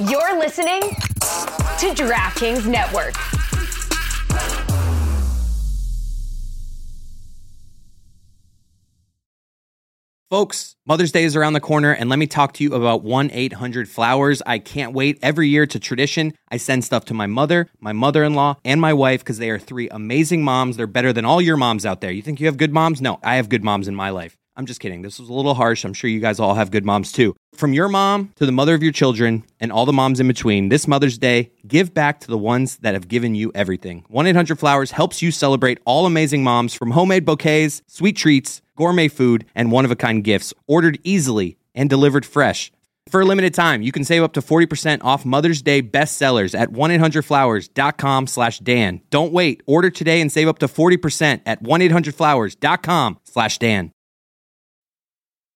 You're listening to DraftKings Network. Folks, Mother's Day is around the corner, and let me talk to you about 1 800 Flowers. I can't wait. Every year, it's a tradition. I send stuff to my mother, my mother in law, and my wife because they are three amazing moms. They're better than all your moms out there. You think you have good moms? No, I have good moms in my life. I'm just kidding. This was a little harsh. I'm sure you guys all have good moms too. From your mom to the mother of your children and all the moms in between, this Mother's Day, give back to the ones that have given you everything. 1 800 Flowers helps you celebrate all amazing moms from homemade bouquets, sweet treats, gourmet food, and one of a kind gifts, ordered easily and delivered fresh. For a limited time, you can save up to 40% off Mother's Day bestsellers at 1-800-Flowers.com slash Dan. Don't wait. Order today and save up to 40% at 1-800-Flowers.com slash Dan.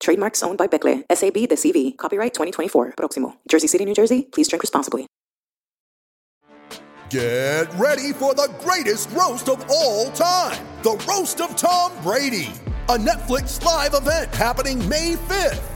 Trademarks owned by Beckley, SAB the CV. Copyright 2024. Proximo. Jersey City, New Jersey. Please drink responsibly. Get ready for the greatest roast of all time the Roast of Tom Brady, a Netflix live event happening May 5th.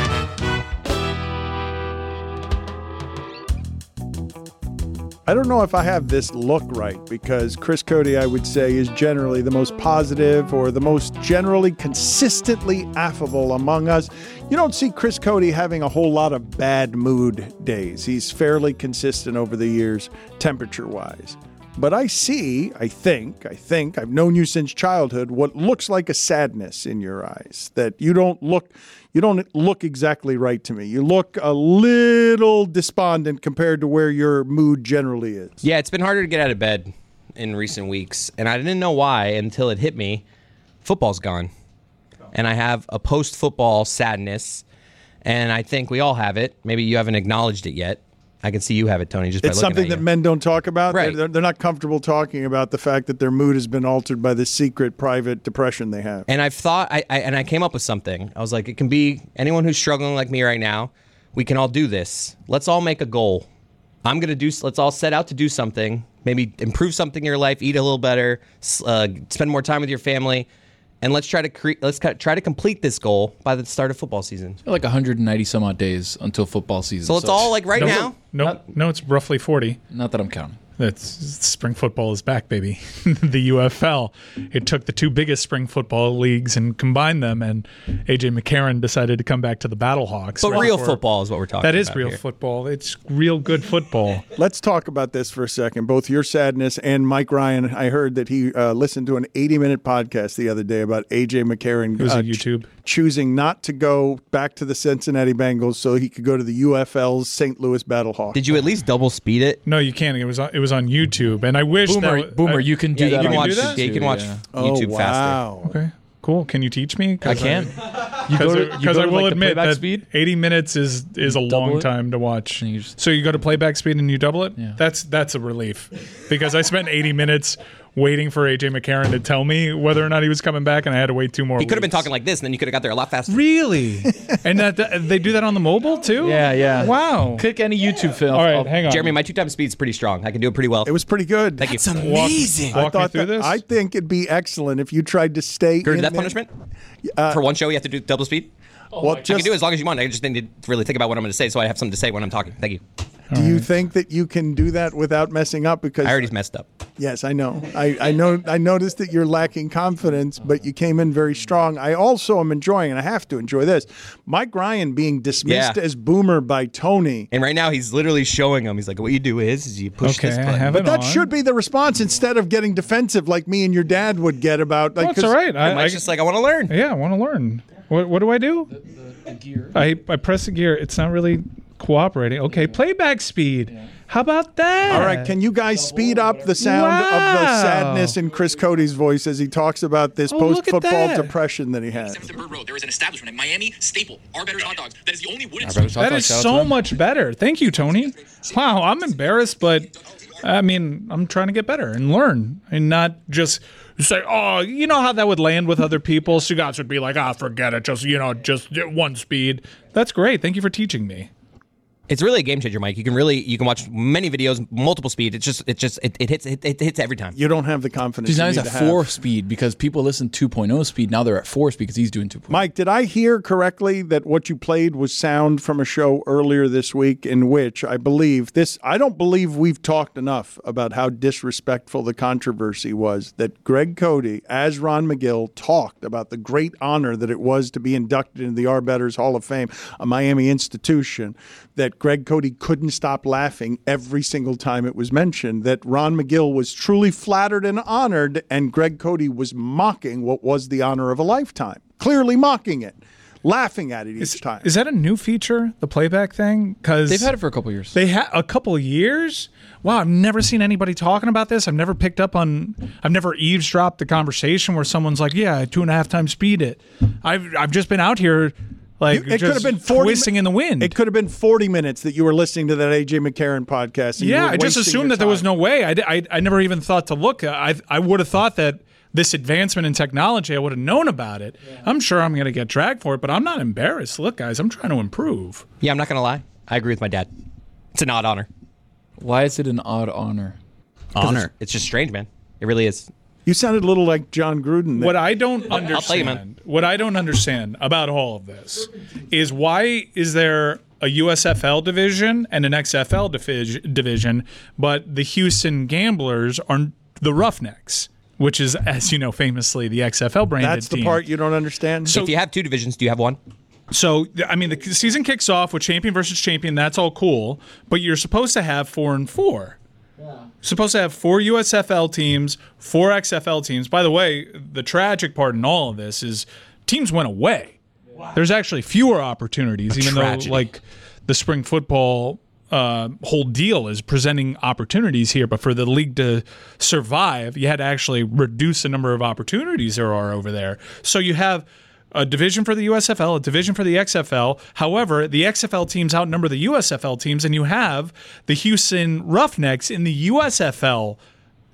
I don't know if I have this look right because Chris Cote, I would say, is generally the most positive or the most generally consistently affable among us. You don't see Chris Cote having a whole lot of bad mood days. He's fairly consistent over the years, temperature wise. But I see, I think, I think, I've known you since childhood, what looks like a sadness in your eyes. That you don't look you don't look exactly right to me. You look a little despondent compared to where your mood generally is. Yeah, it's been harder to get out of bed in recent weeks, and I didn't know why until it hit me. Football's gone. And I have a post football sadness, and I think we all have it. Maybe you haven't acknowledged it yet. I can see you have it, Tony, just by It's something at that men don't talk about. Right. They're, they're not comfortable talking about the fact that their mood has been altered by the secret, private depression they have. And I've thought, I, I and I came up with something. I was like, it can be anyone who's struggling like me right now. We can all do this. Let's all make a goal. I'm gonna do. Let's all set out to do something. Maybe improve something in your life. Eat a little better. Uh, spend more time with your family. And let's try to create. Let's try to complete this goal by the start of football season. like 190 some odd days until football season. So let's all like right no, now. No, no, it's roughly 40. Not that I'm counting. That's spring football is back, baby. the UFL. It took the two biggest spring football leagues and combined them, and AJ McCarron decided to come back to the Battlehawks. But right real before- football is what we're talking. About. That is about real here. football. It's real good football. Let's talk about this for a second. Both your sadness and Mike Ryan. I heard that he uh, listened to an 80 minute podcast the other day about AJ McCarron. It was uh, on YouTube. choosing not to go back to the Cincinnati Bengals so he could go to the UFL's St. Louis Battlehawks. Did you at least double speed it? No, you can't. It was it was on YouTube, and I wish Boomer, that Boomer, I- you can do Yeah, that. you can on watch. do YouTube that? Yeah, you can watch yeah. YouTube oh, faster. wow. Okay, cool. Can you teach me? I can. You Because to, you because go I will like, admit that speed. 80 minutes is is a long it? time to watch. You just- so you go to playback speed and you double it. Yeah. That's that's a relief because I spent 80 minutes waiting for AJ McCarron to tell me whether or not he was coming back, and I had to wait two more. He could have been talking like this, and then you could have got there a lot faster. Really? and that, that- they do that on the mobile too? Yeah, yeah. Wow. Click any YouTube film. All right, I'll- hang on. Jeremy, my two times speed is pretty strong. I can do it pretty well. It was pretty good. Thank you. amazing. I Walk me thought through that, this. I think it'd be excellent if you tried to stay. Gonna that there. punishment? Uh, for one show, you have to do double speed? Well, oh I can just do it as long as you want. I just need to really think about what I'm going to say so I have something to say when I'm talking. Thank you. Do you think that you can do that without messing up? Because I already messed up. Yes, I know. I, I know. I noticed that you're lacking confidence, but you came in very strong. I also am enjoying, and I have to enjoy this. Mike Ryan being dismissed Yeah. as boomer by Tony. And right now, he's literally showing him. He's like, what you do is, is you push Okay, this I button. have But it that on. should be the response instead of getting defensive like me and your dad would get about. Like, That's 'cause all right. I, And Mike's I- just like, I want to learn. yeah, I want to learn. What, what do I do? I I press the gear. It's not really cooperating. Okay, playback speed. How about that? All right, can you guys speed up the sound of the sadness in Chris Cote's voice as he talks about this Oh, post-football that. depression that he has? Seventh and Bird Road, there is an establishment in Miami, Staple, Arbetter's Hot Dogs. That is the only wooden Arbetter's Hot That Dogs, is shout out to so much better. Thank you, Tony. Wow, I'm embarrassed, but I mean, I'm trying to get better and learn and not just say, oh, you know how that would land with other people? So guys would be like, ah, forget it. Just, you know, just one speed. That's great. Thank you for teaching me. It's really a game changer, Mike. You can really you can watch many videos, multiple speed. It's just it just it, it hits it, it hits every time. You don't have the confidence. He's you now at to have. four speed because people listen 2.0 speed. Now they're at four speed because he's doing 2.0. Mike, did I hear correctly that what you played was sound from a show earlier this week in which I believe this I don't believe we've talked enough about how disrespectful the controversy was that Greg Cote as Ron McGill talked about the great honor that it was to be inducted into the Arbetters Hall of Fame, a Miami institution, that Greg Cote couldn't stop laughing every single time it was mentioned, that Ron McGill was truly flattered and honored and Greg Cote was mocking what was the honor of a lifetime clearly mocking it, laughing at it each time. Is that a new feature, the playback thing? Because They've had it for a couple years. They had a couple years. Wow, I've never seen anybody talking about this. I've never picked up on. I've never eavesdropped the conversation where someone's like, "Yeah, two and a half times speed it." I've I've just been out here, like it could have been 40 twisting in the wind. It could have been 40 minutes that you were listening to that AJ McCarron podcast. and yeah, I just assumed your that there was no way. I, I, I never even thought to look. I I would have thought that this advancement in technology, I would have known about it. I'm sure I'm going to get dragged for it, but I'm not embarrassed. Look, guys, I'm trying to improve. Yeah, I'm not gonna lie. I agree with my dad. It's an odd honor. Why is it an odd honor? Honor. It's just strange, man. It really is. You sounded a little like Jon Gruden. there. What I don't I'll tell you, man. understand, what I don't understand about all of this, is why is there a USFL division and an XFL divi- division, but the Houston Gamblers are the Roughnecks, which is, as you know, famously the XFL branded That's the team. part you don't understand. So- if you have two divisions, do you have one? So, I mean, the season kicks off with champion versus champion. That's all cool, but you're supposed to have four and four. Supposed to have four USFL teams, four XFL teams. By the way, the tragic part in all of this is teams went away. There's actually fewer opportunities, even tragedy. though like the spring football uh, whole deal is presenting opportunities here. But for the league to survive, you had to actually reduce the number of opportunities there are over there. So you have a division for the USFL, a division for the XFL. However, the XFL teams outnumber the USFL teams, and you have the Houston Roughnecks in the USFL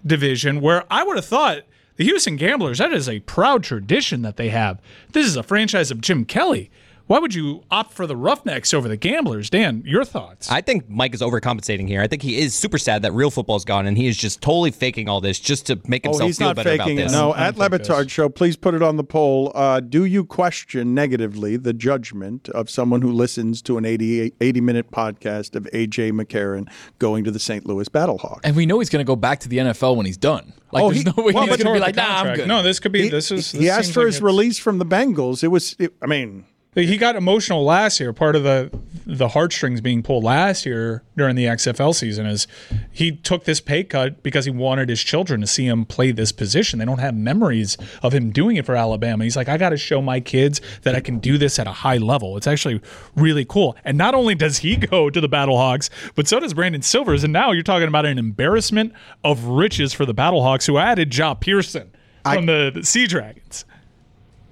division, where I would have thought the Houston Gamblers, that is a proud tradition that they have. This is a franchise of Jim Kelly. Why would you opt for the Roughnecks over the Gamblers? Dan, your thoughts? I think Mike is overcompensating here. I think he is super sad that real football's gone, and he is just totally faking all this just to make Oh, himself he's feel not better faking about it. this. No, I at don't think Le Batard this. Show, please put it on the poll. Uh, do you question negatively the judgment of someone who listens to an 80, 80 minute podcast of AJ McCarron going to the St. Louis Battlehawks? And we know he's going to go back to the NFL when he's done. Like, Oh, there's he- no way well, he's going to be like, nah, I'm good. No, this could be. He, this is. he this asked for like his it's- release from the Bengals. It was, it, I mean, He got emotional last year. Part of the the heartstrings being pulled last year during the XFL season is he took this pay cut because he wanted his children to see him play this position. They don't have memories of him doing it for Alabama. He's like, I got to show my kids that I can do this at a high level. It's actually really cool. And not only does he go to the Battle Battlehawks, but so does Brandon Silvers. And now you're talking about an embarrassment of riches for the Battle Battlehawks, who added Ja Pearson from the, the Sea Dragons.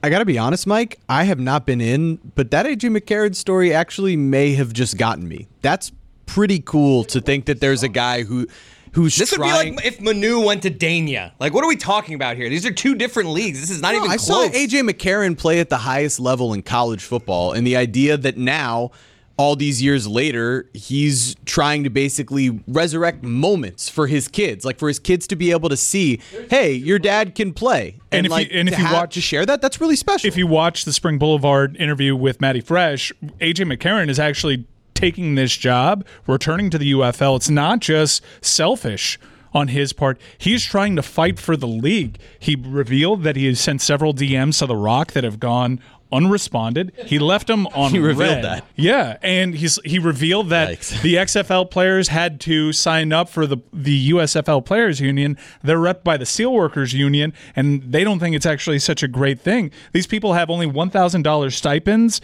I got to be honest, Mike. I have not been in, but that AJ McCarron story actually may have just gotten me. That's pretty cool to think that there's a guy who who's This would be like if Manu went to Dania. Like, what are we talking about here? These are two different leagues. This is not No, even I close. saw AJ McCarron play at the highest level in college football, and the idea that now, all these years later, he's trying to basically resurrect moments for his kids, like for his kids to be able to see, hey, your dad can play, And if you- and if to you watch- to share that, that's really special. if you watch the Spring Boulevard interview with Matty Fresh, AJ McCarron is actually taking this job, returning to the UFL. It's not just selfish on his part. He's trying to fight for the league. He revealed that he has sent several DMs to The Rock that have gone unresponded. He left them on He revealed red. that. Yeah, and he's he revealed that Yikes. the XFL players had to sign up for the the USFL Players Union. They're rep by the Steelworkers Union, and they don't think it's actually such a great thing. These people have only one thousand dollars stipends.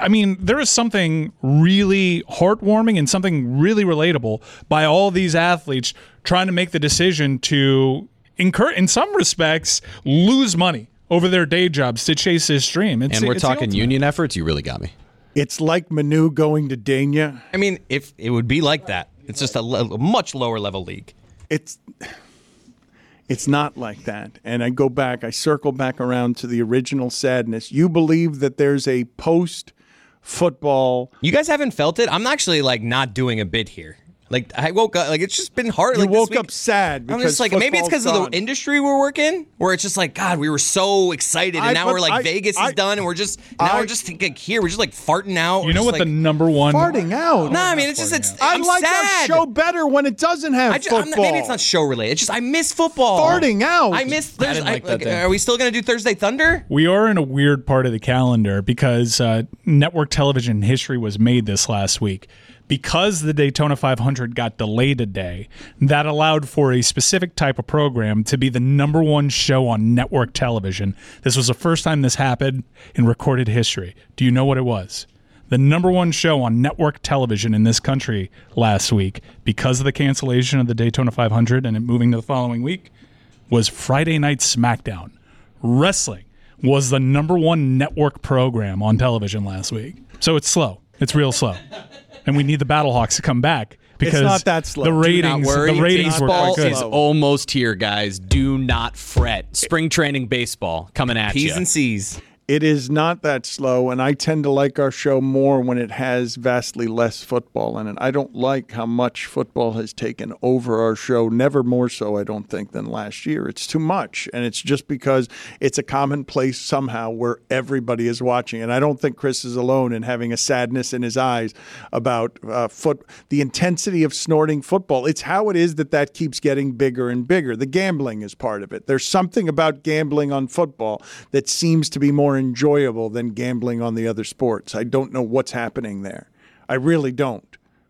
I mean, there is something really heartwarming and something really relatable by all these athletes trying to make the decision to incur, in some respects, lose money over their day jobs to chase this dream. It's, And we're it's talking union efforts. You really got me. It's like Manu going to Dania. I mean, if it would be like that, it's just a, le- a much lower level league. It's it's not like that. And I go back, I circle back around to the original sadness. You believe that there's a post football You guys haven't felt it? I'm actually like not doing a bit here. Like I woke up, like it's just been hard. You like, this woke week. up sad I'm just like maybe it's because of the industry we're working, where it's just like God, we were so excited, and I- now we're like I- Vegas I- is done, and we're just now I- we're just like here, we're just like farting out. You know what just, the number one farting out. No, I mean it's just it's. I I'm like sad. our show better when it doesn't have I just, I'm football. not, maybe it's not show related. It's just I miss football. Farting out. I miss. I Thursday. didn't like that thing. Are we still gonna do Thursday Thunder? We are in a weird part of the calendar because uh, network television history was made this last week. Because the Daytona 500 got delayed a day, that allowed for a specific type of program to be the number one show on network television. This was the first time this happened in recorded history. Do you know what it was? The number one show on network television in this country last week, because of the cancellation of the Daytona 500 and it moving to the following week, was Friday Night SmackDown. Wrestling was the number one network program on television last week. So it's slow. It's real slow. And we need the Battlehawks to come back because not that slow. the Do not ratings worry, the ratings were baseball quite good. is almost here, guys. Do not fret. Spring training baseball coming at P's you. and C's. It is not that slow, and I tend to like our show more when it has vastly less football in it. I don't like how much football has taken over our show, never more so, I don't think, than last year. It's too much, and it's just because it's a commonplace somehow where everybody is watching. And I don't think Chris is alone in having a sadness in his eyes about uh, foot, the intensity of snorting football. It's how it is that that keeps getting bigger and bigger. The gambling is part of it. There's something about gambling on football that seems to be more enjoyable than gambling on the other sports. I don't know what's happening there. I really don't.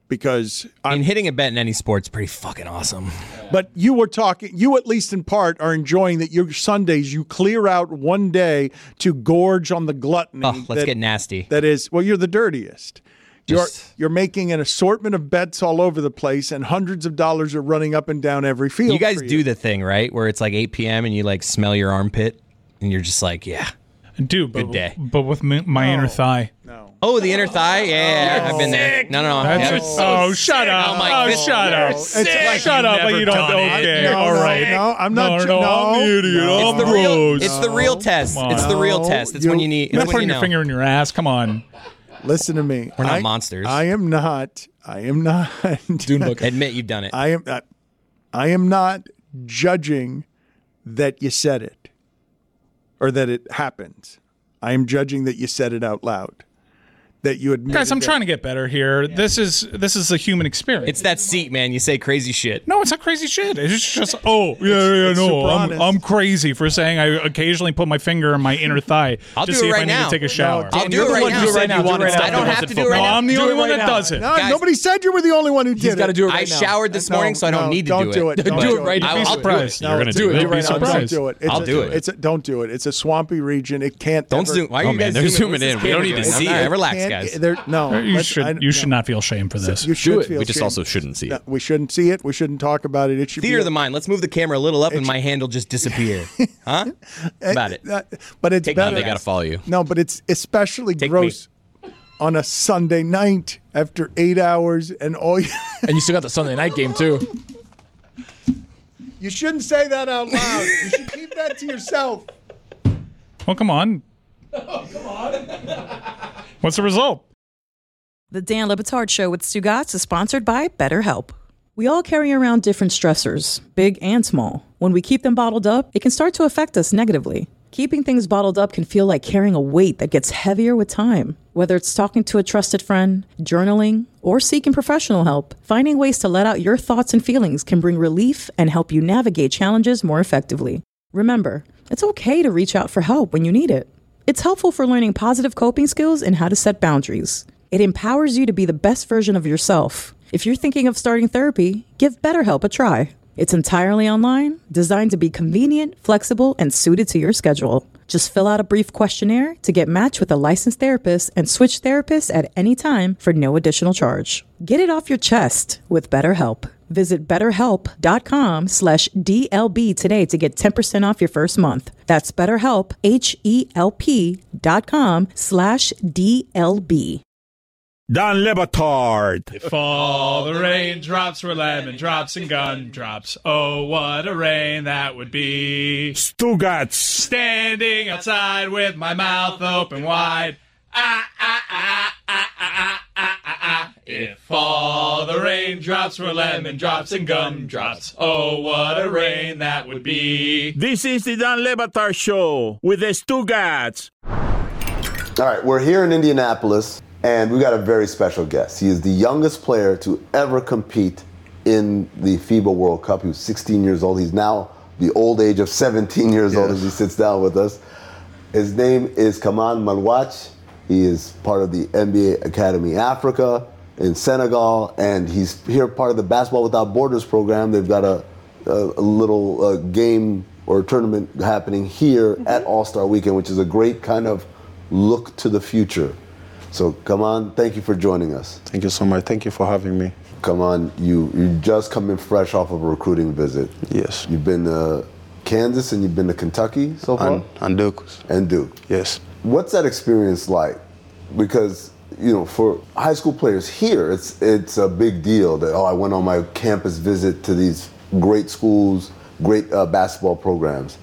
Because I I'm mean, hitting a bet in any sport's pretty fucking awesome. but you were talking, you at least in part are enjoying that your Sundays you clear out one day to gorge on the gluttony. Oh, let's that- get nasty. That is, well, you're the dirtiest. You're, you're making an assortment of bets all over the place, and hundreds of dollars are running up and down every field. You guys for do the thing, right? Where it's like 8 p.m. and you like smell your armpit and you're just like, yeah. Dude, but, Good day. but with my, my inner thigh. No. Oh, the inner thigh? Yeah, I've been there. No, no, no. That's yeah. oh, shut up. Oh, my oh, goodness. shut up. It's- shut up. never You don't done it. okay. No, all no, right. no, I'm not No, ju- no, I'm no, the idiot. no. I'm It's the real. gross. It's the real test. Come It's the real on. test. It's You- when you need. You're It's not when you putting your know. finger in your ass. Come on. Listen to me. We're not I- monsters. I am not. I am not. Dune book. Admit you've done it. I am. I, I am not judging that you said it or that it happened. I am judging that you said it out loud. That you admit. Guys, I'm trying to get better here. This is this is a human experience. it's that seat, man. You say crazy shit. No, it's not crazy shit. It's just, oh, yeah, yeah, it's no. I'm, I'm crazy for saying I occasionally put my finger in my inner thigh I'll to do see it if I right need now. to take a shower. I'll Dan, do you're it right now. who said you wanted I don't have to do it right now. I'm the only one that does it. Nobody said you were the only one who did He's got to do it right I showered this morning, so I don't need to don't do do it. it. Don't Do do it right now. Be I'll- I'll do surprised. You're gonna do do it. it. Do it Be right. Don't surprised. do it. I'll do it. It's don't do it. It's a swampy region. It can't. Don't zoom. Why are Oh, you guys zooming zooming in. We don't need to see it. Relax, can't- guys. there- no, You should I- you should no. not feel shame for this. You should Do it. feel We just shame. also shouldn't see No, it. we shouldn't see it. We shouldn't talk about it. It should Theater be of the mind. Let's move the camera a little up and my hand will just disappear. Huh? About it. Uh, but it's Take better. They got to follow you. No, but it's especially Take gross on a Sunday night after eight hours and all. You, And you still got the Sunday night game too. you shouldn't say that out loud. You should keep that to yourself. Well, come on. What's the result? The Dan Le Batard Show with Stugatz is sponsored by BetterHelp. We all carry around different stressors, big and small. When we keep them bottled up, it can start to affect us negatively. Keeping things bottled up can feel like carrying a weight that gets heavier with time. Whether it's talking to a trusted friend, journaling, or seeking professional help, finding ways to let out your thoughts and feelings can bring relief and help you navigate challenges more effectively. Remember, it's okay to reach out for help when you need it. It's helpful for learning positive coping skills and how to set boundaries. It empowers you to be the best version of yourself. If you're thinking of starting therapy, give BetterHelp a try. It's entirely online, designed to be convenient, flexible, and suited to your schedule. Just fill out a brief questionnaire to get matched with a licensed therapist and switch therapists at any time for no additional charge. Get it off your chest with BetterHelp. Visit betterhelp.com slash DLB today to get 10% off your first month. That's betterhelp, H-E-L-P dot com slash DLB. Don Le Batard. If all the raindrops were lemon drops and gumdrops, oh, what a rain that would be. Stugatz. Standing outside with my mouth open wide. Ah, ah, ah, ah, ah, ah, ah, ah. If all the raindrops were lemon drops and gumdrops, oh, what a rain that would be. This is the Dan Le Batard Show with the Stugatz. All right, we're here in Indianapolis, and we got a very special guest. He is the youngest player to ever compete in the FIBA World Cup. He was 16 years old. He's now the old age of 17 years old as he sits down with us. His name is Khaman Maluach. He is part of the NBA Academy Africa in Senegal, and he's here part of the Basketball Without Borders program. They've got a, a, a little uh, game or tournament happening here at All Star Weekend, which is a great kind of look to the future. So, Khaman, thank you for joining us. Thank you so much. Thank you for having me. Khaman, you you just coming fresh off of a recruiting visit. Yes. You've been to Kansas and you've been to Kentucky so far. And, and Duke. And Duke. Yes. What's that experience like? Because you know, for high school players here, it's it's a big deal that oh, I went on my campus visit to these great schools, great uh, basketball programs.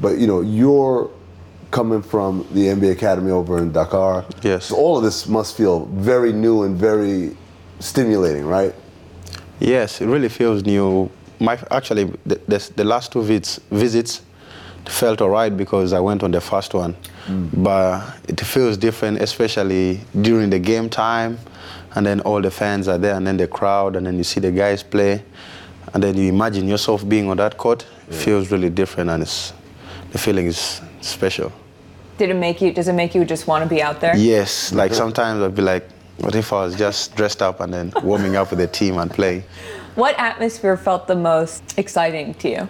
But you know, you're coming from the NBA Academy over in Dakar. Yes. So all of this must feel very new and very stimulating, right? Yes, it really feels new. My actually, the, the, the last two visits, visits felt alright because I went on the first one, but it feels different, especially during the game time, and then all the fans are there, and then the crowd, and then you see the guys play, and then you imagine yourself being on that court. It feels really different, and it's the feeling is special. Did it make you? Does it make you just want to be out there? Yes, like sometimes I'd be like, what if I was just dressed up and then warming up with the team and play? What atmosphere felt the most exciting to you?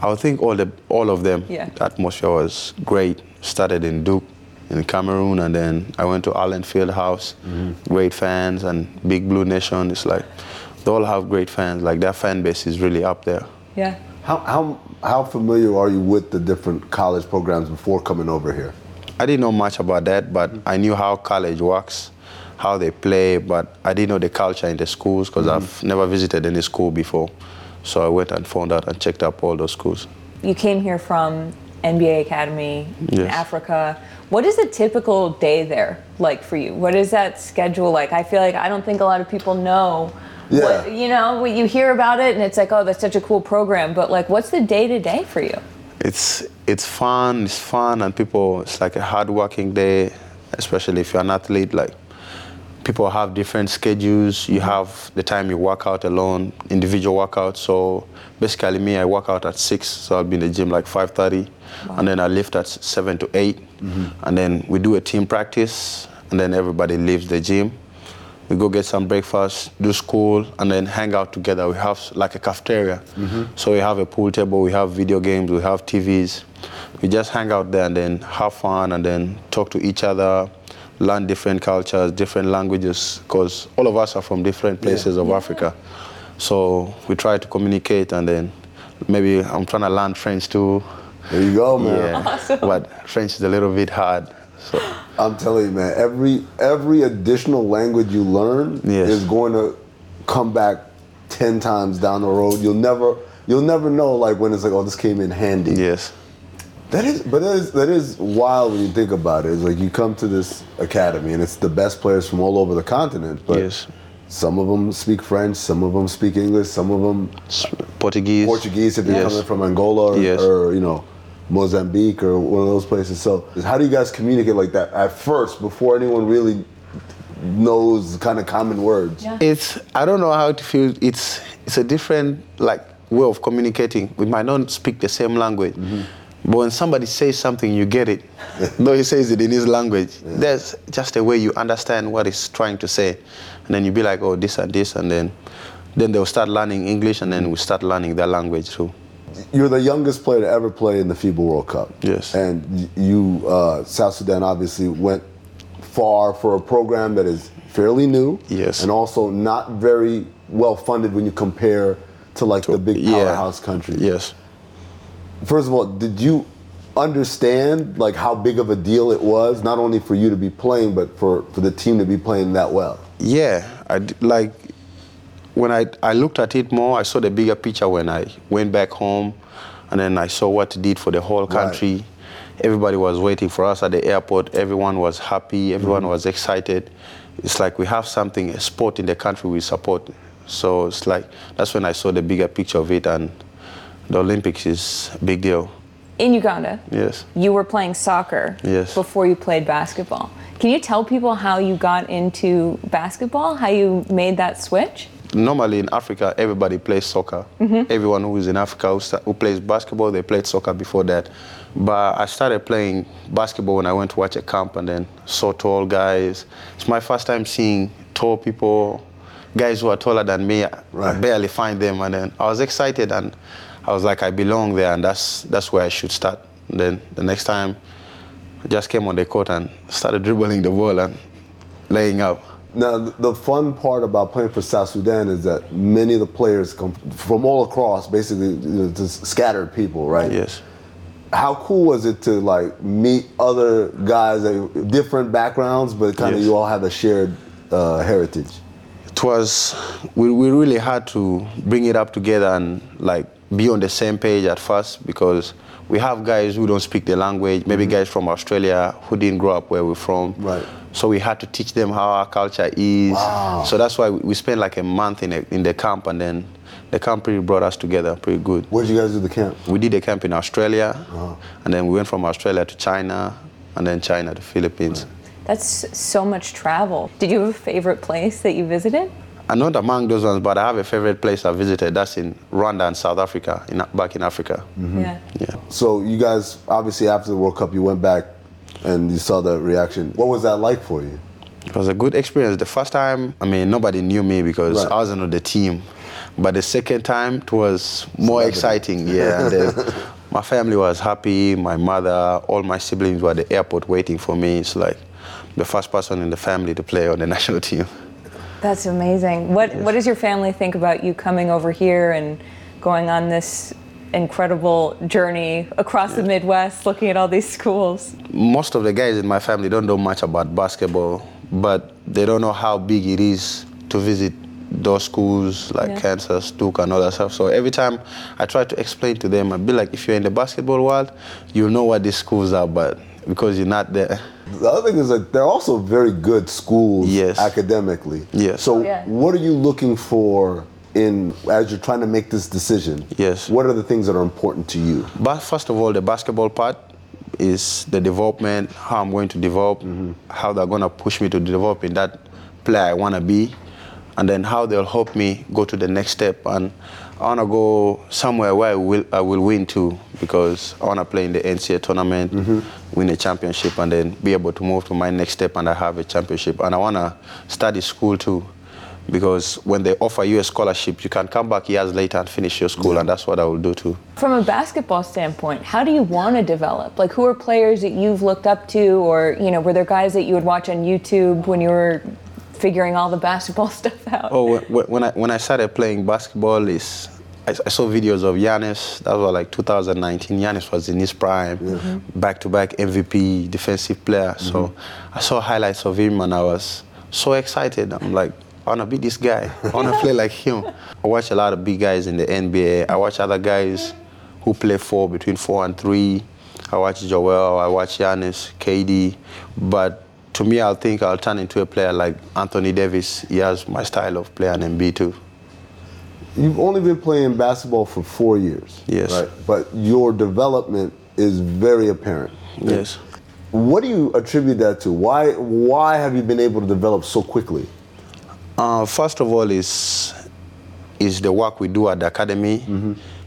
I think all the all of them. Yeah. The atmosphere was great. Started in Duke, in Cameron, and then I went to Allen Field House. Mm-hmm. Great fans and Big Blue Nation. It's like they all have great fans. Like their fan base is really up there. Yeah. How how how familiar are you with the different college programs before coming over here? I didn't know much about that, but I knew how college works, how they play, but I didn't know the culture in the schools because mm-hmm. I've never visited any school before. So I went and found out and checked up all those schools. You came here from NBA Academy in Yes. Africa. What is a typical day there like for you? What is that schedule like? I feel like I don't think a lot of people know. Yeah. What, you know, you hear about it and it's like, oh, that's such a cool program. But like, what's the day to day for you? It's it's fun. It's fun, and people. It's like a hard working day, especially if you're an athlete. Like people have different schedules. You mm-hmm. have the time you work out alone, individual workouts. So basically, me, I work out at six, so I'll be in the gym like 5:30, and then I lift at seven to 8 mm-hmm. and then we do a team practice, and then everybody leaves the gym. We go get some breakfast, do school, and then hang out together. We have like a cafeteria. Mm-hmm. So we have a pool table, we have video games, we have TVs. We just hang out there and then have fun and then talk to each other, learn different cultures, different languages, because all of us are from different places of Africa. So we try to communicate and then maybe I'm trying to learn French too. There you go, man. Yeah. But French is a little bit hard. So I'm telling you, man. Every every additional language you learn Yes. is going to come back ten times down the road. You'll never you'll never know like when it's like, oh, this came in handy. Yes. That is, but that is that is wild when you think about it. It's like you come to this academy and it's the best players from all over the continent. But Yes. some of them speak French, some of them speak English, some of them Portuguese. Portuguese if you're Yes. coming from Angola or, Yes. or you know Mozambique or one of those places. So how do you guys communicate like that at first before anyone really knows kind of common words? Yeah. It's I don't know how to feel. It's it's a different like way of communicating. We might not speak the same language, mm-hmm. But when somebody says something, you get it. Though he says it in his language, there's just a way you understand what he's trying to say. And then you be like, oh, this and this, and then then they'll start learning English, and then we start learning their language too. You're the youngest player to ever play in the FIBA World Cup. Yes. And you, uh, South Sudan, obviously went far for a program that is fairly new. Yes. And also not very well funded when you compare to like the big yeah. powerhouse countries. Yes. First of all, did you understand like how big of a deal it was, not only for you to be playing, but for, for the team to be playing that well? Yeah, I like when I I looked at it more. I saw the bigger picture when I went back home, and then I saw what it did for the whole country. Everybody was waiting for us at the airport. Everyone was happy. Everyone mm-hmm. was excited. It's like we have something, a sport in the country we support. So it's like that's when I saw the bigger picture of it, and the Olympics is a big deal. In Uganda, Yes. you were playing soccer Yes. before you played basketball. Can you tell people how you got into basketball? How you made that switch? normally in Africa, everybody plays soccer. Mhm. Everyone who is in Africa who, sta- who plays basketball, they played soccer before that. But I started playing basketball when I went to watch a camp and then saw tall guys. It's my first time seeing tall people, guys who are taller than me. I barely find them, and then I was excited and I was like, I belong there, and that's that's where I should start. And then the next time, I just came on the court and started dribbling the ball and laying up. Now, the fun part about playing for South Sudan is that many of the players come from all across, basically you know, just scattered people, right? Yes. How cool was it to like meet other guys, that different backgrounds, but kind of Yes. you all have a shared uh, heritage? it was we, we really had to bring it up together and like be on the same page at first because we have guys who don't speak the language maybe mm-hmm. guys from australia who didn't grow up where we're from. Right. So we had to teach them how our culture is. Wow. so that's why we, we spent like a month in, a, in the camp and then the camp really brought us together pretty good. Where did you guys do the camp? We did a camp in australia. Uh-huh. And then we went from australia to china and then china to philippines. That's so much travel. Did you have a favorite place that you visited? I'm not among those ones, but I have a favorite place I visited. That's in Rwanda and South Africa, in, back in Africa. Mm-hmm. Yeah. Yeah. So you guys, obviously after the World Cup, you went back and you saw the reaction. What was that like for you? It was a good experience. The first time, I mean, nobody knew me because Right. I wasn't on the team. But the second time, it was more Celebrity. exciting. Yeah. And then my family was happy. My mother, all my siblings were at the airport waiting for me. It's like the first person in the family to play on the national team. That's amazing. What What does your family think about you coming over here and going on this incredible journey across the Midwest, looking at all these schools? most of the guys in my family don't know much about basketball, but they don't know how big it is to visit those schools like Yeah. Kansas, Duke, and all that stuff. So every time I try to explain to them, I'd be like, if you're in the basketball world, you'll know what these schools are, but because you're not there. The other thing is that they're also very good schools Yes. academically. Yes. So oh, Yeah. what are you looking for in as you're trying to make this decision? Yes. What are the things that are important to you? But first of all, the basketball part is the development, how I'm going to develop, mm-hmm. how they're going to push me to develop in that player I want to be, and then how they'll help me go to the next step. And I want to go somewhere where I will, I will win too, because I want to play in the NCAA tournament, mm-hmm. win a championship, and then be able to move to my next step and I have a championship. And I want to study school too. Because when they offer you a scholarship, you can come back years later and finish your school, and that's what I will do too. From a basketball standpoint, how do you want to develop? Like, who are players that you've looked up to, or you know, were there guys that you would watch on YouTube when you were figuring all the basketball stuff out? Oh, when, when I when I started playing basketball, is I, I saw videos of Giannis. That was like 2019. Giannis was in his prime, mm-hmm. back-to-back MVP, defensive player. Mm-hmm. So I saw highlights of him, and I was so excited. I'm like, I wanna be this guy. I wanna play like him. I watch a lot of big guys in the NBA. I watch other guys who play four between four and three. I watch Joel. I watch Giannis, KD. But to me, I think I'll turn into a player like Anthony Davis. He has my style of play and Embiid too. You've only been playing basketball for four years. Yes. Right. But your development is very apparent. Yes. What do you attribute that to? Why why have you been able to develop so quickly? Uh, first of all, is is the work we do at the academy,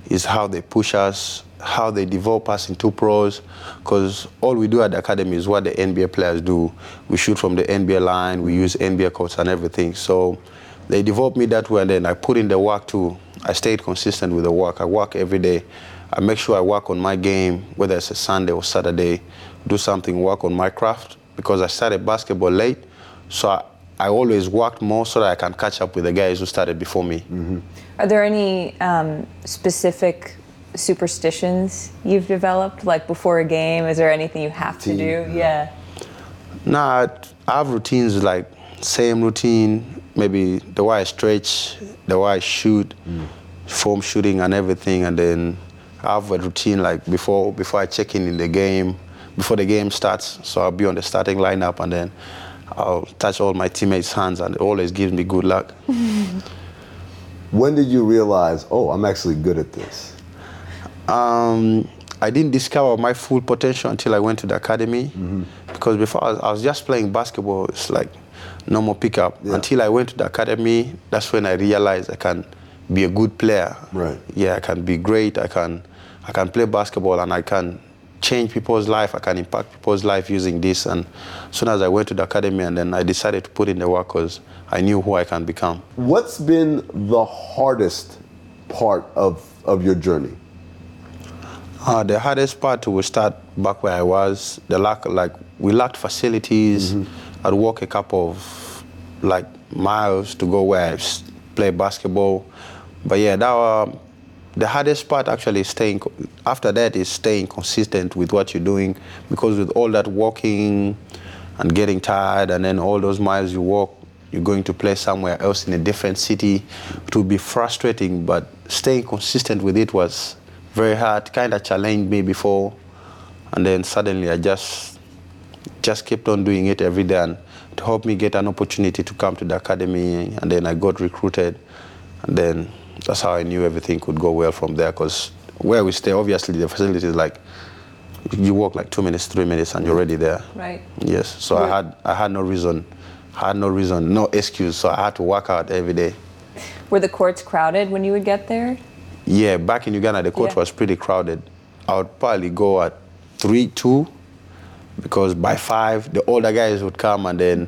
is how they push us, how they develop us into pros, because all we do at the academy is what the NBA players do. We shoot from the NBA line, we use NBA courts and everything. So they developed me that way, and then I put in the work too. I stayed consistent with the work. I work every day. I make sure I work on my game, whether it's a Sunday or Saturday, do something, work on my craft, because I started basketball late. So I, I always worked more so that I can catch up with the guys who started before me. Are there any um, specific superstitions you've developed, like before a game? Is there anything you have to do? Yeah. Nah, I have routines like same routine, maybe the way I stretch, the way I shoot, mm. foam shooting and everything, and then I have a routine like before before I check in in the game, before the game starts. So I'll be on the starting lineup, and then I'll touch all my teammates' hands, and it always gives me good luck. When did you realize, oh, I'm actually good at this? Um, I didn't discover my full potential until I went to the academy. Mm-hmm. Because before I was, I was just playing basketball, it's like normal pickup. Until I went to the academy, that's when I realized I can be a good player. Right. Yeah, I can be great. I can, I can play basketball and I can change people's life. I can impact people's life using this. And as soon as I went to the academy, and then I decided to put in the work because I knew who I can become. What's been the hardest part of, of your journey? Uh, the hardest part was start back where I was. The lack, like we lacked facilities. I'd walk a couple of like miles to go where I play basketball. But yeah, that uh, the hardest part actually is staying. After that is staying consistent with what you're doing, because with all that walking and getting tired, and then all those miles you walk, you're going to play somewhere else in a different city. It would be frustrating, but staying consistent with it was very hard. Kind of challenged me before, and then suddenly I just just kept on doing it every day, and to help me get an opportunity to come to the academy, and then I got recruited, and then that's how I knew everything could go well from there. Because where we stay, obviously the facility is like you walk like two minutes, three minutes, and you're already there. Right. Yes. So I had I had no reason, I had no reason, no excuse. So I had to work out every day. Were the courts crowded when you would get there? Yeah, back in Uganda, the court Yeah. was pretty crowded. I would probably go at three, two, because by five, the older guys would come and then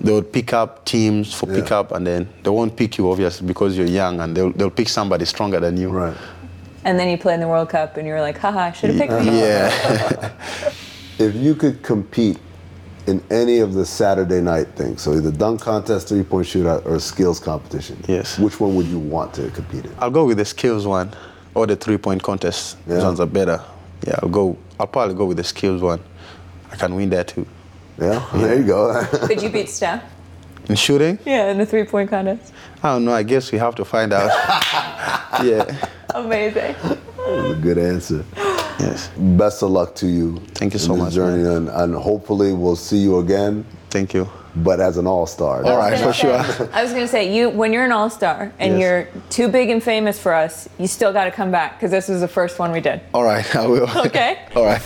they would pick up teams for pickup, and then they won't pick you obviously because you're young, and they'll they'll pick somebody stronger than you. Right. And then you play in the World Cup, and you're like, haha, I should have picked me. Yeah. If you could compete in any of the Saturday night things, so either dunk contest, three point shootout, or skills competition, yes. which one would you want to compete in? I'll go with the skills one or the three point contest. Those Yeah. ones are better. Yeah, I'll go. I'll probably go with the skills one. I can win that too. Yeah, there you go. Could you beat Steph? In shooting, Yeah, in the three point contest. I don't know. I guess we have to find out. yeah. Amazing. That was a good answer. Yes. Best of luck to you. Thank you in so this much, Journey, and, and hopefully we'll see you again. Thank you. But as an all star. I was gonna say- I was gonna say you when you're an all star and Yes. you're too big and famous for us, you still got to come back because this was the first one we did. All right, I will. Okay. All right.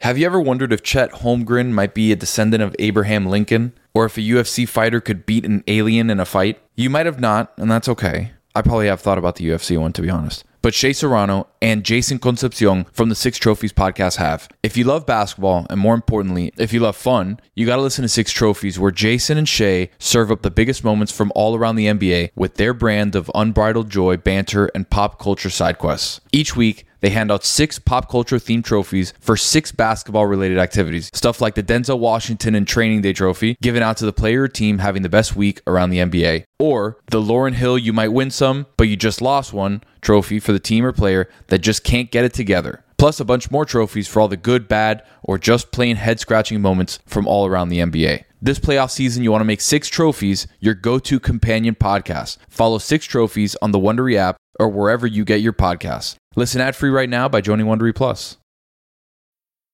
Have you ever wondered if Chet Holmgren might be a descendant of Abraham Lincoln? Or if a UFC fighter could beat an alien in a fight? You might have not, and that's okay. I probably have thought about the UFC one, to be honest. But Shea Serrano and Jason Concepcion from the Six Trophies podcast have. If you love basketball, and more importantly, if you love fun, you gotta listen to Six Trophies, where Jason and Shea serve up the biggest moments from all around the NBA with their brand of unbridled joy, banter, and pop culture side quests. Each week, they hand out six pop culture themed trophies for six basketball related activities. Stuff like the Denzel Washington and Training Day trophy, given out to the player or team having the best week around the NBA. Or the Lauryn Hill You Might Win Some, but You Just Lost One trophy for the team or player that just can't get it together. Plus a bunch more trophies for all the good, bad, or just plain head scratching moments from all around the NBA. This playoff season, you want to make Six Trophies your go to companion podcast. Follow Six Trophies on the Wondery app or wherever you get your podcasts. Listen ad free right now by joining Wondery Plus.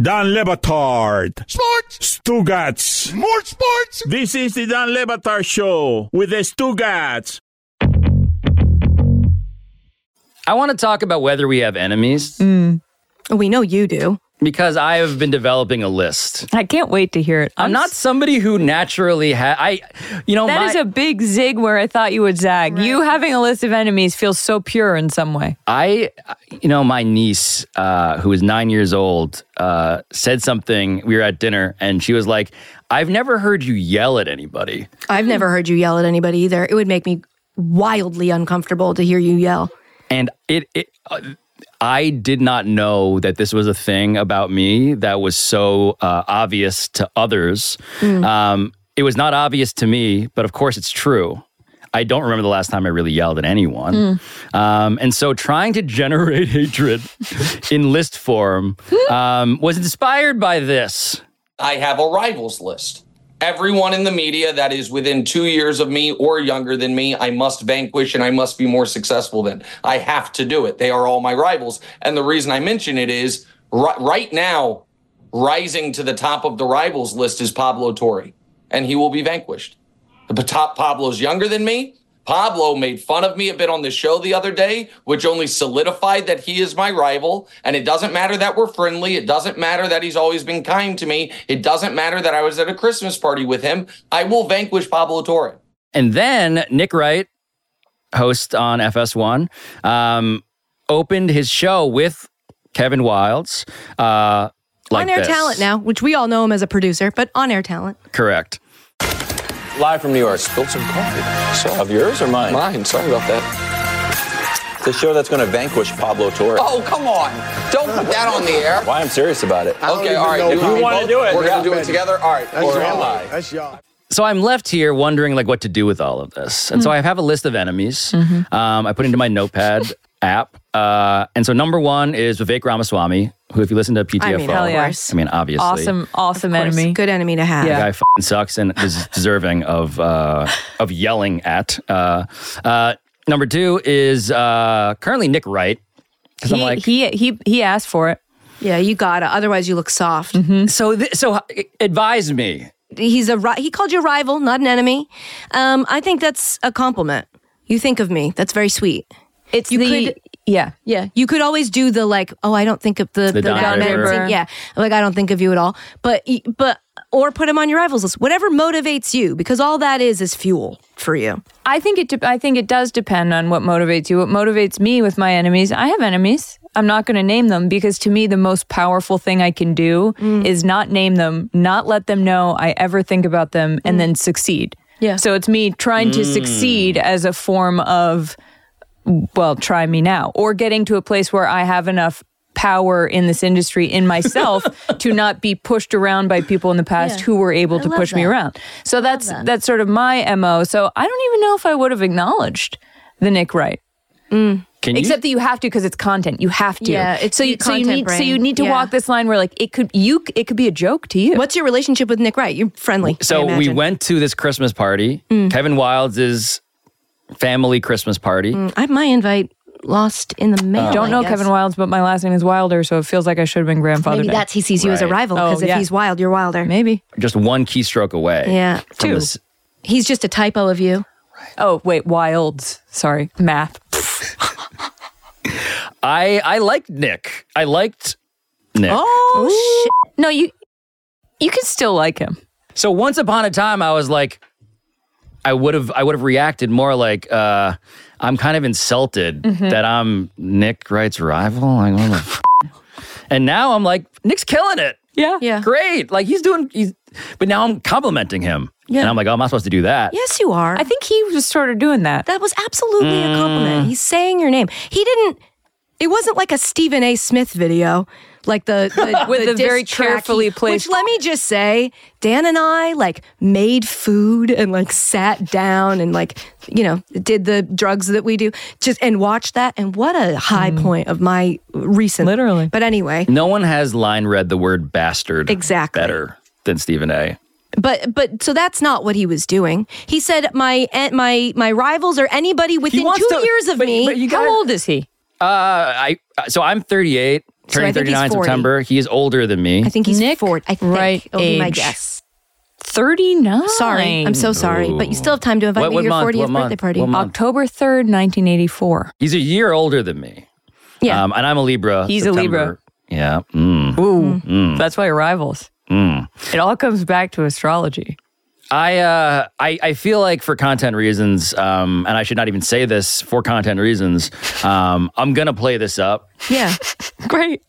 Dan Le Batard. Sports. Stugatz. More sports. This is the Dan Le Batard Show with the Stugatz. I want to talk about whether we have enemies mm. We know you do. Because I have been developing a list. I can't wait to hear it. I'm not somebody who naturally ha I, you know, That my, is a big zig where I thought you would zag. You having a list of enemies feels so pure in some way. I, you know, my niece, uh, who is nine years old, uh, said something. We were at dinner, and she was like, "I've never heard you yell at anybody." I've never heard you yell at anybody either. It would make me wildly uncomfortable to hear you yell. And it, it uh, I did not know that this was a thing about me that was so uh, obvious to others. Mm. Um, it was not obvious to me, but of course it's true. I don't remember the last time I really yelled at anyone. Mm. Um, and so trying to generate hatred in list form um, was inspired by this. I have a rivals list. Everyone in the media that is within two years of me or younger than me, I must vanquish and I must be more successful than. I have to do it. They are all my rivals. And the reason I mention it is ri- right now, rising to the top of the rivals list is Pablo Torre, and he will be vanquished. The top Pablo's younger than me. Pablo made fun of me a bit on the show the other day, which only solidified that he is my rival. And it doesn't matter that we're friendly. It doesn't matter that he's always been kind to me. It doesn't matter that I was at a Christmas party with him. I will vanquish Pablo Torre. And then Nick Wright, host on FS1, um, opened his show with Kevin Wildes. Uh, like on air this. talent now, which we all know him as a producer, but on air talent. Correct. Live from New York. Spilled some coffee. So, of yours or mine? Mine. Sorry about that. The show that's going to vanquish Pablo Torre. Oh, come on. Don't put that on the air. Why I'm serious about it. Okay, all right. If you want to do it, we're going to do it together. All right. That's or your am lie. I? That's y'all. So I'm left here wondering like what to do with all of this. And so I have a list of enemies. Mm-hmm. Um, I put into my notepad app. Uh, and so number one is Vivek Ramaswamy, who if you listen to PTFO, I mean, hell yeah. I mean obviously. Awesome, awesome enemy. Good enemy to have. The guy fucking sucks and is deserving of uh, of yelling at. Uh, uh, number two is uh, currently Nick Wright. Because I'm He, like, he he he asked for it. Yeah, you gotta. Otherwise, you look soft. so th- so uh, advise me. He's a ri- he called you a rival, not an enemy. Um, I think that's a compliment. You think of me. That's very sweet. It's you the- could, yeah, yeah. You could always do the like, oh, I don't think of the The Don Draper. thing. Yeah, like I don't think of you at all. But but or put him on your rivals list. Whatever motivates you, because all that is is fuel for you. I think it. De- I think it does depend on what motivates you. What motivates me with my enemies. I have enemies. I'm not going to name them because to me, the most powerful thing I can do mm. is not name them, not let them know I ever think about them, and mm. then succeed. Yeah. So it's me trying to mm. succeed as a form of, well, try me now, or getting to a place where I have enough power in this industry in myself to not be pushed around by people in the past Yeah. who were able I to love push me around. So that's that. that's sort of my mo. So I don't even know if I would have acknowledged the Nick Wright. Can you? Except that you have to because it's content. You have to. Yeah, it's so you so you content need so you need to Yeah. walk this line where like it could you it could be a joke to you. What's your relationship with Nick Wright? You're friendly. So we went to this Christmas party, Mm. Kevin Wildes' family Christmas party. Mm, I have my invite lost in the mail. I don't I know guess. Kevin Wildes, but my last name is Wilder, so it feels like I should have been grandfathered. Maybe that's he sees you as a rival because Oh, if yeah. he's wild, you're wilder. Maybe. Just one keystroke away. Yeah. Two. this- He's just a typo of you. Oh wait, Wildes. Sorry, math. I I liked Nick. I liked Nick. Oh shit! No, you you can still like him. So once upon a time, I was like, I would have I would have reacted more like uh, I'm kind of insulted Mhm. that I'm Nick Wright's rival. Like, what the f-? and now I'm like, Nick's killing it. Yeah, yeah, great. Like he's doing. He's, but now I'm complimenting him. Yeah. and I'm like, oh, I'm not supposed to do that. Yes, you are. I think he was sort of doing that. That was absolutely a compliment. Mm. He's saying your name. He didn't. It wasn't like a Stephen A. Smith video. Like the, the With the a very carefully he- placed- Which let me just say, Dan and I like made food and like sat down and like you know did the drugs that we do just and watched that and what a high point of my recent literally. But anyway, No one has line read the word bastard Exactly. better than Stephen A. But but so that's not what he was doing. He said my eh, my my rivals or anybody within two to- years of but- me. but you How gotta- old is he? Uh, I so I'm 38, So I turning think he's 39 40. September. He is older than me. I think he's Nick, forward. I think right it'll be my age. guess. 39. Sorry, I'm so sorry, but you still have time to invite What- me what to your month? 40th What month? birthday party. What? October 3rd, 1984. He's a year older than me. Yeah. Um, and I'm a Libra. He's a Libra. Yeah. Mm. Ooh, Mm. that's why you're rivals. Mm. It all comes back to astrology. I, uh, I I feel like for content reasons, um, and I should not even say this for content reasons. Um, I'm gonna play this up. Yeah, great.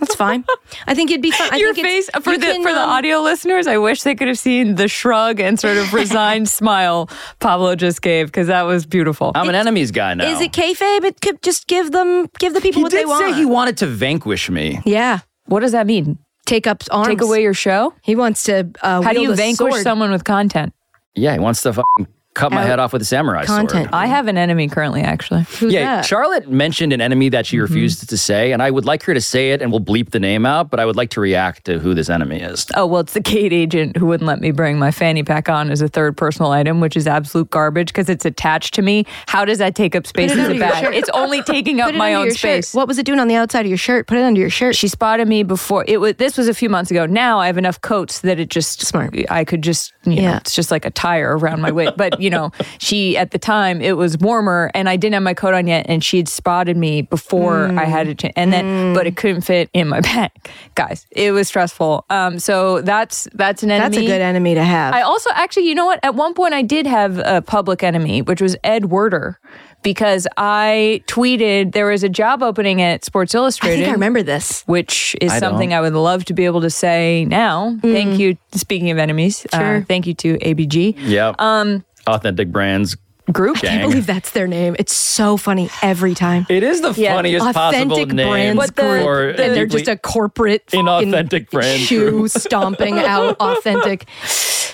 That's fine. I think it'd be fun. I Your think face for you the can, for the um, audio listeners, I wish they could have seen the shrug and sort of resigned smile Pablo just gave because that was beautiful. I'm an enemies guy now. Is it kayfabe? It could just give them give the people he what did they want. say he wanted to vanquish me. yeah. What does that mean? Take up arms. Take away your show? He wants to. Uh, How do you a vanquish sword. someone with content? Yeah, he wants to fucking cut my head off with a samurai Content. sword. I have an enemy currently, actually. Who's yeah, that? Charlotte mentioned an enemy that she mm-hmm. refused to say, and I would like her to say it, and we'll bleep the name out. But I would like to react to who this enemy is. Oh, well, it's the Kate agent who wouldn't let me bring my fanny pack on as a third personal item, which is absolute garbage because it's attached to me. How does that take up space it in under the your bag? shirt. It's only taking up Put it my under own your shirt. space. What was it doing on the outside of your shirt? Put it under your shirt. She spotted me before it was. This was a few months ago. Now I have enough coats that it just Smart. I could just you know Yeah. it's just like a tire around my waist. But you know, she at the time it was warmer and I didn't have my coat on yet, and she had spotted me before I had it, and then but it couldn't fit in my bag, guys. It was stressful. Um, so that's that's an enemy. That's a good enemy to have. I also actually, you know what? At one point, I did have a public enemy, which was Ed Werder, because I tweeted there was a job opening at Sports I Illustrated. think I remember this. Which is I something don't. I would love to be able to say now. Thank you. Speaking of enemies, uh, thank you to ABG Yeah. um, Authentic brands group. I can't believe that's their name. It's so funny every time. It is the Yeah. funniest possible Authentic name brands But the- group, for and they're just a corporate fucking inauthentic brand shoe group. stomping out authentic.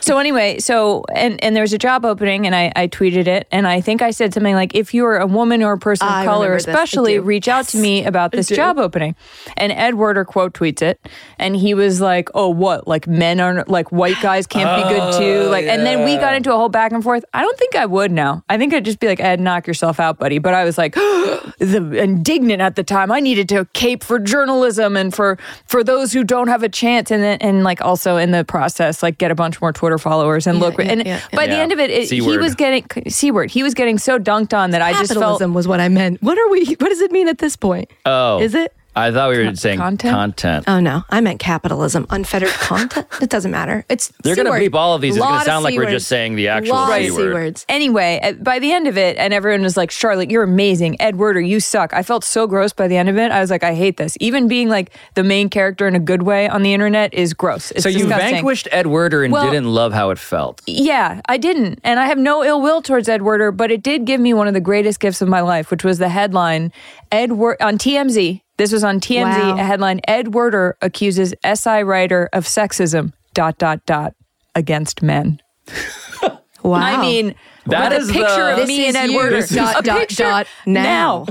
So anyway, so and and there's a job opening, and I I tweeted it, and I think I said something like, if you're a woman or a person of I color, remember this. I especially, do. reach out to me about this job opening. And Ed Werder quote tweets it, and he was like, oh what, like men aren't like white guys can't be good oh, too, Oh, like, and then we got into a whole back and forth. I don't think I would now. I think I'd just be like, Ed, knock yourself out, buddy. But I was like, the indignant at the time. I needed to cape for journalism and for for those who don't have a chance, and then and like also in the process, like get a bunch more Twitter followers and Yeah, look. yeah, and yeah. by the end of it, it he was getting c word. He was getting so dunked on that I just felt. Capitalism was what I meant. What are we? What does it mean at this point? Oh. Is it? I thought we were saying content? content. Oh no, I meant capitalism. Unfettered content. It doesn't matter. It's They're going to C-word. beep all of these. It's going to sound like we're just saying the actual Lot C of word. C-words. Anyway, by the end of it, and everyone was like, Charlotte, you're amazing. Ed Werder, you suck. I felt so gross by the end of it. I was like, I hate this. Even being like the main character in a good way on the internet is gross. It's So you disgusting. vanquished Ed Werder and Well- didn't love how it felt. Yeah, I didn't. And I have no ill will towards Ed Werder, but it did give me one of the greatest gifts of my life, which was the headline Ed Wer- on TMZ. This was on TMZ, Wow. a headline Ed Werder accuses SI writer of sexism, dot, dot, dot, against men. Wow. I mean, That with is a picture the- of me and Ed you, Werder. dot, a dot, picture dot, now.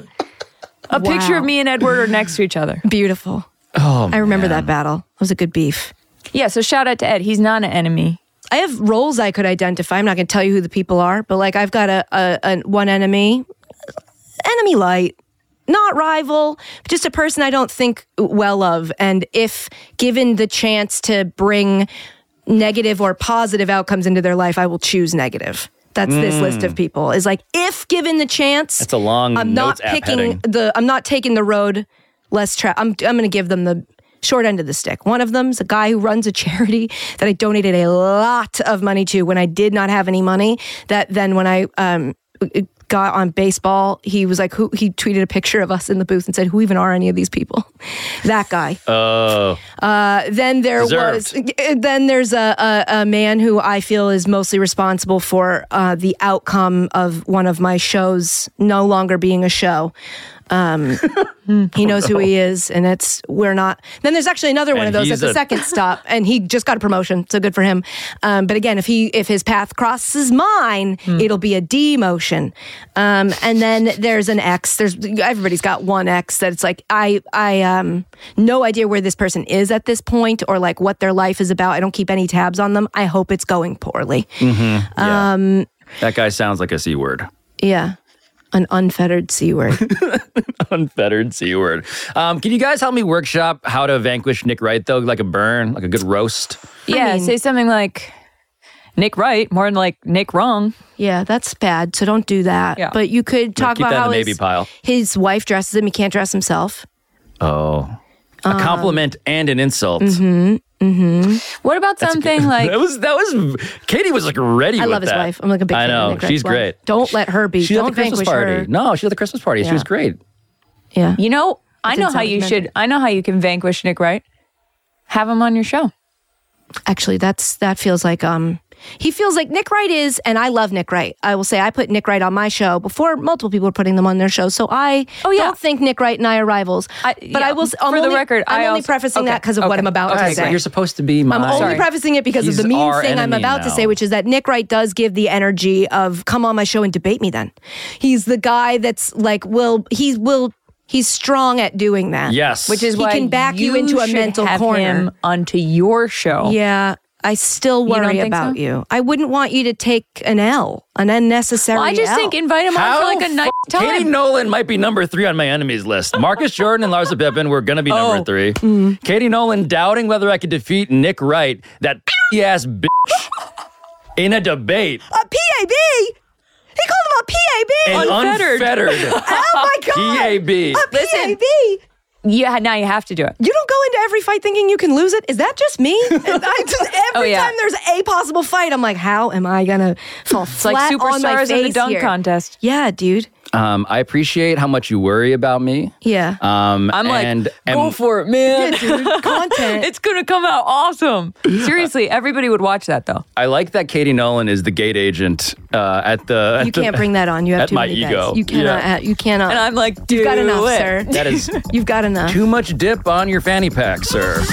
A picture of me and Ed Werder next to each other. beautiful. Oh, I remember that battle. It was a good beef. Yeah, so shout out to Ed. He's not an enemy. I have roles I could identify. I'm not going to tell you who the people are, but like I've got a, a, a one enemy, enemy light, not rival, just a person I don't think well of. And if given the chance to bring negative or positive outcomes into their life, I will choose negative. That's this list of people. Is like if given the chance, That's a long I'm not picking the. I'm not taking the road less. Tra- I'm. I'm going to give them the short end of the stick. One of them's a guy who runs a charity that I donated a lot of money to when I did not have any money. That then when I um got on baseball, he was like, who? He tweeted a picture of us in the booth and said, "Who even are any of these people?" that guy. Oh, Uh, then there Deserved. was then there's a, a a man who I feel is mostly responsible for uh, the outcome of one of my shows no longer being a show. Um, he knows who he is, and it's we're not. Then there's actually another one And of those at the a- second stop, and he just got a promotion, so good for him. Um, but again, if he if his path crosses mine, it'll be a demotion. Um, and then there's an X. There's everybody's got one X that it's like I I um no idea where this person is at this point or like what their life is about. I don't keep any tabs on them. I hope it's going poorly. Mm-hmm. Um, That guy sounds like a C word. yeah, an unfettered c word. Unfettered C word. Um, can you guys help me workshop how to vanquish Nick Wright, though? Like a burn, like a good roast? Yeah, say something like Nick Wright, more than like Nick wrong. Yeah, that's bad. So don't do that. Yeah. But you could talk keep about how his, pile. his wife dresses him. He can't dress himself. Oh. A compliment and an insult. Mm-hmm. Mm-hmm. What about That's something good. like that was that was Katie was like ready. I with love his that. wife. I'm like a big I fan of know Nick Wright's she's wife. great. Don't let her be. She at don't the Christmas vanquish party. her. No, she at the Christmas party. She was great. Yeah. You know, I know how you should. I know how you can vanquish Nick Wright. Have him on your show. Actually, that's that feels like um he feels like Nick Wright is, and I love Nick Wright. I will say I put Nick Wright on my show before multiple people were putting them on their show. So I oh don't think Nick Wright and I are rivals. I, but yeah, I will. s- I'm for the record, I'm I only also- prefacing that because of what I'm about Okay, to say. you're supposed to be my. I'm only prefacing it because He's of the mean thing I'm enemy about to say, which is that Nick Wright does give the energy of come on my show and debate me. Then he's the guy that's like, will he will he's strong at doing that. Yes. Which is he why can back you, into a mental have corner. him onto your show. Yeah. I still worry think about so? you. I wouldn't want you to take an L, an unnecessary. Well, I just L. think invite him on for like a nice fu- time. Katie Nolan might be number three on my enemies list. Marcus Jordan and Larsa Pippen were going to be number Oh. three. Mm. Katie Nolan doubting whether I could defeat Nick Wright, that ass bitch, in a debate. a PAB. He called him a PAB. An unfettered, oh my god. PAB. A Listen. PAB. Yeah, now you have to do it. You don't go into every fight thinking you can lose it. Is that just me? I just, every Oh, yeah. time there's a possible fight, I'm like, how am I gonna fall It's like flat on my superstars in the face dunk here? contest. Yeah, dude. Um, I appreciate how much you worry about me. Yeah. Um, I'm like, and, go and for it, man. Yeah, dude. Content. it's gonna come out awesome. Seriously, everybody would watch that though. I like that Katie Nolan is the gate agent uh, at the. At you can't bring that on. You have at too my many ego. guys. You cannot. Yeah. uh, you cannot. And I'm like, dude, You've got enough, it. sir. That is You've got enough. too much dip on your fanny pack, sir.